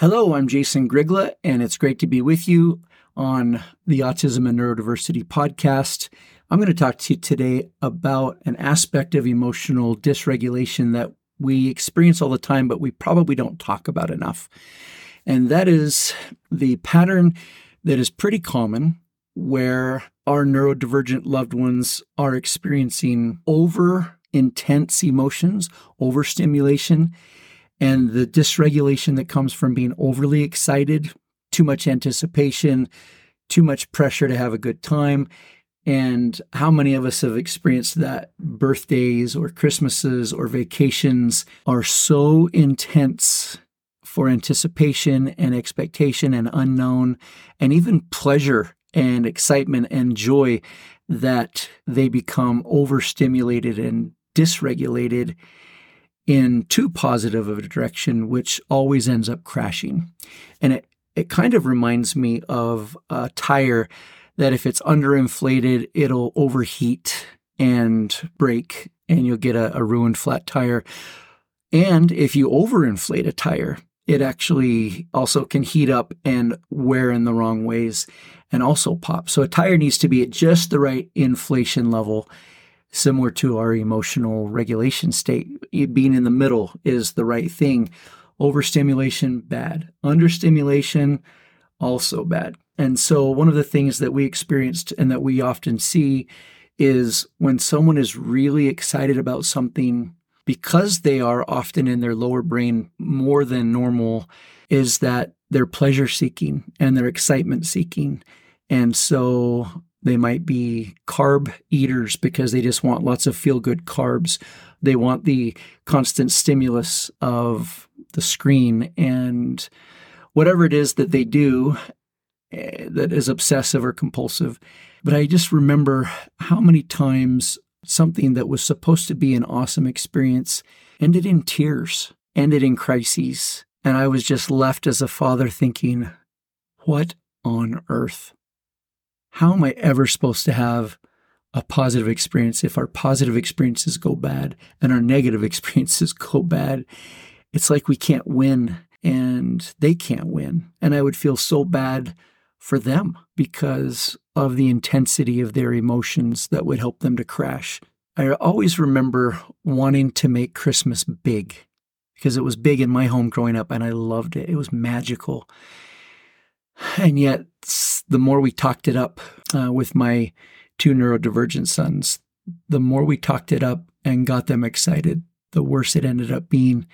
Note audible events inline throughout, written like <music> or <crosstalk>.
Hello, I'm Jason Grigla, and it's great to be with you on the Autism and Neurodiversity podcast. I'm going to talk to you today about an aspect of emotional dysregulation that we experience all the time, but we probably don't talk about enough. And that is the pattern that is pretty common where our neurodivergent loved ones are experiencing over intense emotions, overstimulation, and the dysregulation that comes from being overly excited, too much anticipation, too much pressure to have a good time. And how many of us have experienced that birthdays or Christmases or vacations are so intense for anticipation and expectation and unknown and even pleasure and excitement and joy that they become overstimulated and dysregulated in too positive of a direction, which always ends up crashing. And it, it kind of reminds me of a tire that if it's underinflated, it'll overheat and break, and you'll get a, a ruined flat tire. And if you overinflate a tire, it actually also can heat up and wear in the wrong ways and also pop. So a tire needs to be at just the right inflation level similar to our emotional regulation state. Being in the middle is the right thing. Overstimulation, bad. Understimulation, also bad. And so, one of the things that we experienced and that we often see is when someone is really excited about something, because they are often in their lower brain more than normal, is that they're pleasure seeking and they're excitement seeking. And so they might be carb eaters because they just want lots of feel good carbs. They want the constant stimulus of the screen and whatever it is that they do uh, that is obsessive or compulsive. But I just remember how many times something that was supposed to be an awesome experience ended in tears, ended in crises. And I was just left as a father thinking, what on earth? How am I ever supposed to have a positive experience if our positive experiences go bad and our negative <laughs> experiences go bad? It's like we can't win and they can't win. And I would feel so bad for them because of the intensity of their emotions that would help them to crash. I always remember wanting to make Christmas big because it was big in my home growing up and I loved it. It was magical. And yet, the more we talked it up uh, with my two neurodivergent sons, the more we talked it up and got them excited, the worse it ended up being.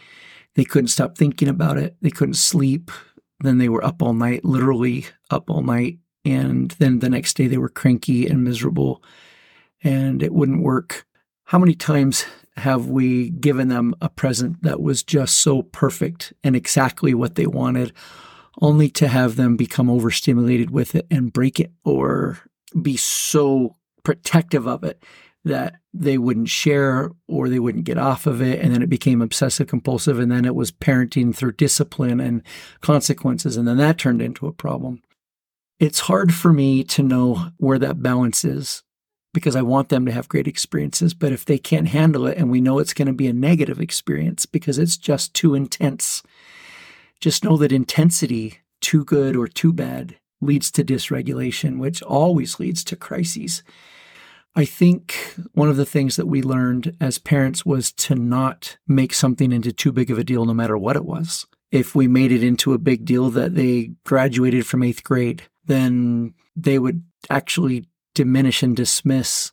They couldn't stop thinking about it. They couldn't sleep. Then they were up all night, literally up all night. And then the next day they were cranky and miserable and it wouldn't work. How many times have we given them a present that was just so perfect and exactly what they wanted? Only to have them become overstimulated with it and break it or be so protective of it that they wouldn't share or they wouldn't get off of it. And then it became obsessive compulsive. And then it was parenting through discipline and consequences. And then that turned into a problem. It's hard for me to know where that balance is because I want them to have great experiences. But if they can't handle it and we know it's going to be a negative experience because it's just too intense, just know that intensity, too good or too bad, leads to dysregulation, which always leads to crises. I think one of the things that we learned as parents was to not make something into too big of a deal, no matter what it was. If we made it into a big deal that they graduated from eighth grade, then they would actually diminish and dismiss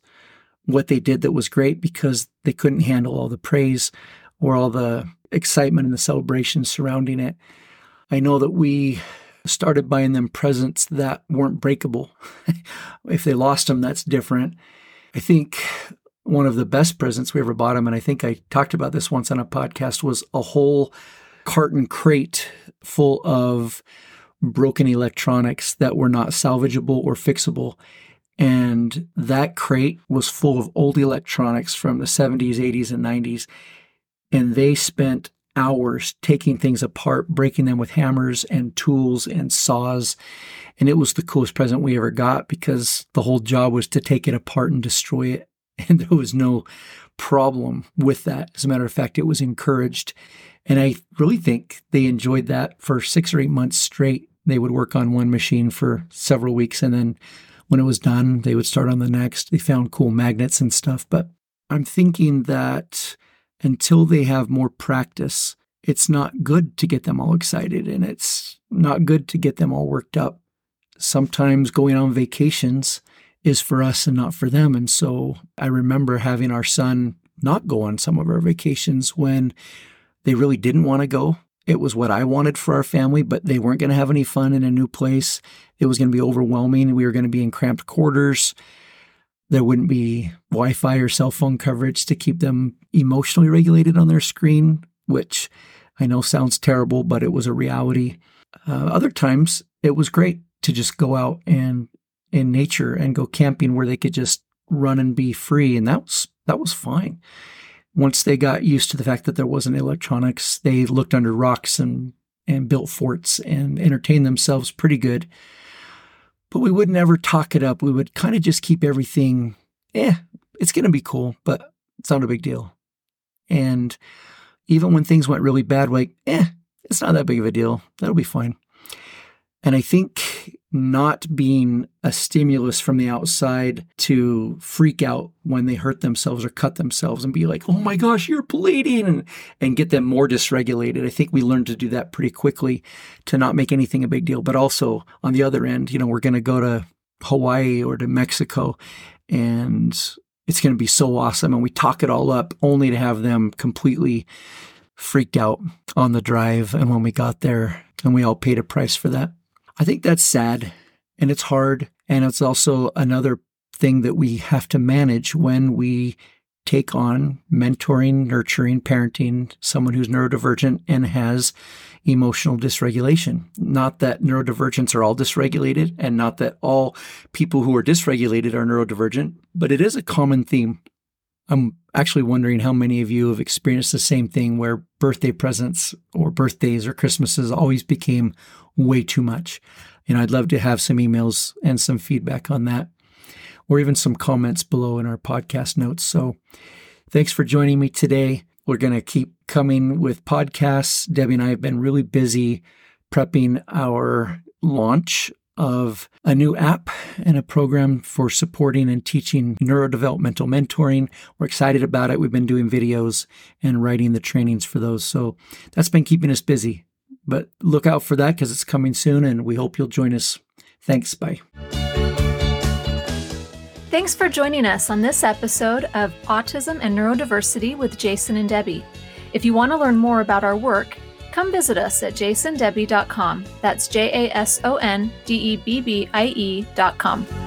what they did that was great because they couldn't handle all the praise or all the excitement and the celebration surrounding it. I know that we started buying them presents that weren't breakable. <laughs> if they lost them, that's different. I think one of the best presents we ever bought them, and I think I talked about this once on a podcast, was a whole carton crate full of broken electronics that were not salvageable or fixable. And that crate was full of old electronics from the 70s, 80s, and 90s. And they spent hours taking things apart, breaking them with hammers and tools and saws. And it was the coolest present we ever got because the whole job was to take it apart and destroy it. <laughs> And there was no problem with that. As a matter of fact, it was encouraged. And I really think they enjoyed that for six or eight months straight. They would work on one machine for several weeks. And then when it was done, they would start on the next. They found cool magnets and stuff. But I'm thinking that until they have more practice, it's not good to get them all excited and it's not good to get them all worked up. Sometimes going on vacations is for us and not for them. And so I remember having our son not go on some of our vacations when they really didn't want to go. It was what I wanted for our family, but they weren't going to have any fun in a new place. It was going to be overwhelming. We were going to be in cramped quarters. There wouldn't be Wi Fi or cell phone coverage to keep them emotionally regulated on their screen, which I know sounds terrible, but it was a reality. Uh, other times, it was great to just go out and in nature and go camping where they could just run and be free, and that was that was fine. Once they got used to the fact that there wasn't electronics, they looked under rocks and and built forts and entertained themselves pretty good but we would never talk it up. We would kind of just keep everything, eh, it's going to be cool, but it's not a big deal. And even when things went really bad, like, eh, it's not that big of a deal. That'll be fine. And I think not being a stimulus from the outside to freak out when they hurt themselves or cut themselves and be like, oh my gosh, you're bleeding, and, get them more dysregulated. I think we learned to do that pretty quickly to not make anything a big deal. But also on the other end, you know, we're going to go to Hawaii or to Mexico and it's going to be so awesome. And we talk it all up only to have them completely freaked out on the drive. And when we got there, and we all paid a price for that. I think that's sad and it's hard. And it's also another thing that we have to manage when we take on mentoring, nurturing, parenting someone who's neurodivergent and has emotional dysregulation. Not that neurodivergents are all dysregulated and not that all people who are dysregulated are neurodivergent, but it is a common theme. I'm actually wondering how many of you have experienced the same thing where birthday presents or birthdays or Christmases always became way too much. And I'd love to have some emails and some feedback on that, or even some comments below in our podcast notes. So thanks for joining me today. We're going to keep coming with podcasts. Debbie and I have been really busy prepping our launch of a new app and a program for supporting and teaching neurodevelopmental mentoring. We're excited about it. We've been doing videos and writing the trainings for those. So that's been keeping us busy. But look out for that because it's coming soon and we hope you'll join us. Thanks. Bye. Thanks for joining us on this episode of Autism and Neurodiversity with Jason and Debbie. If you want to learn more about our work, come visit us at jasondebbie.com. That's J A S O N D E B B I E.com.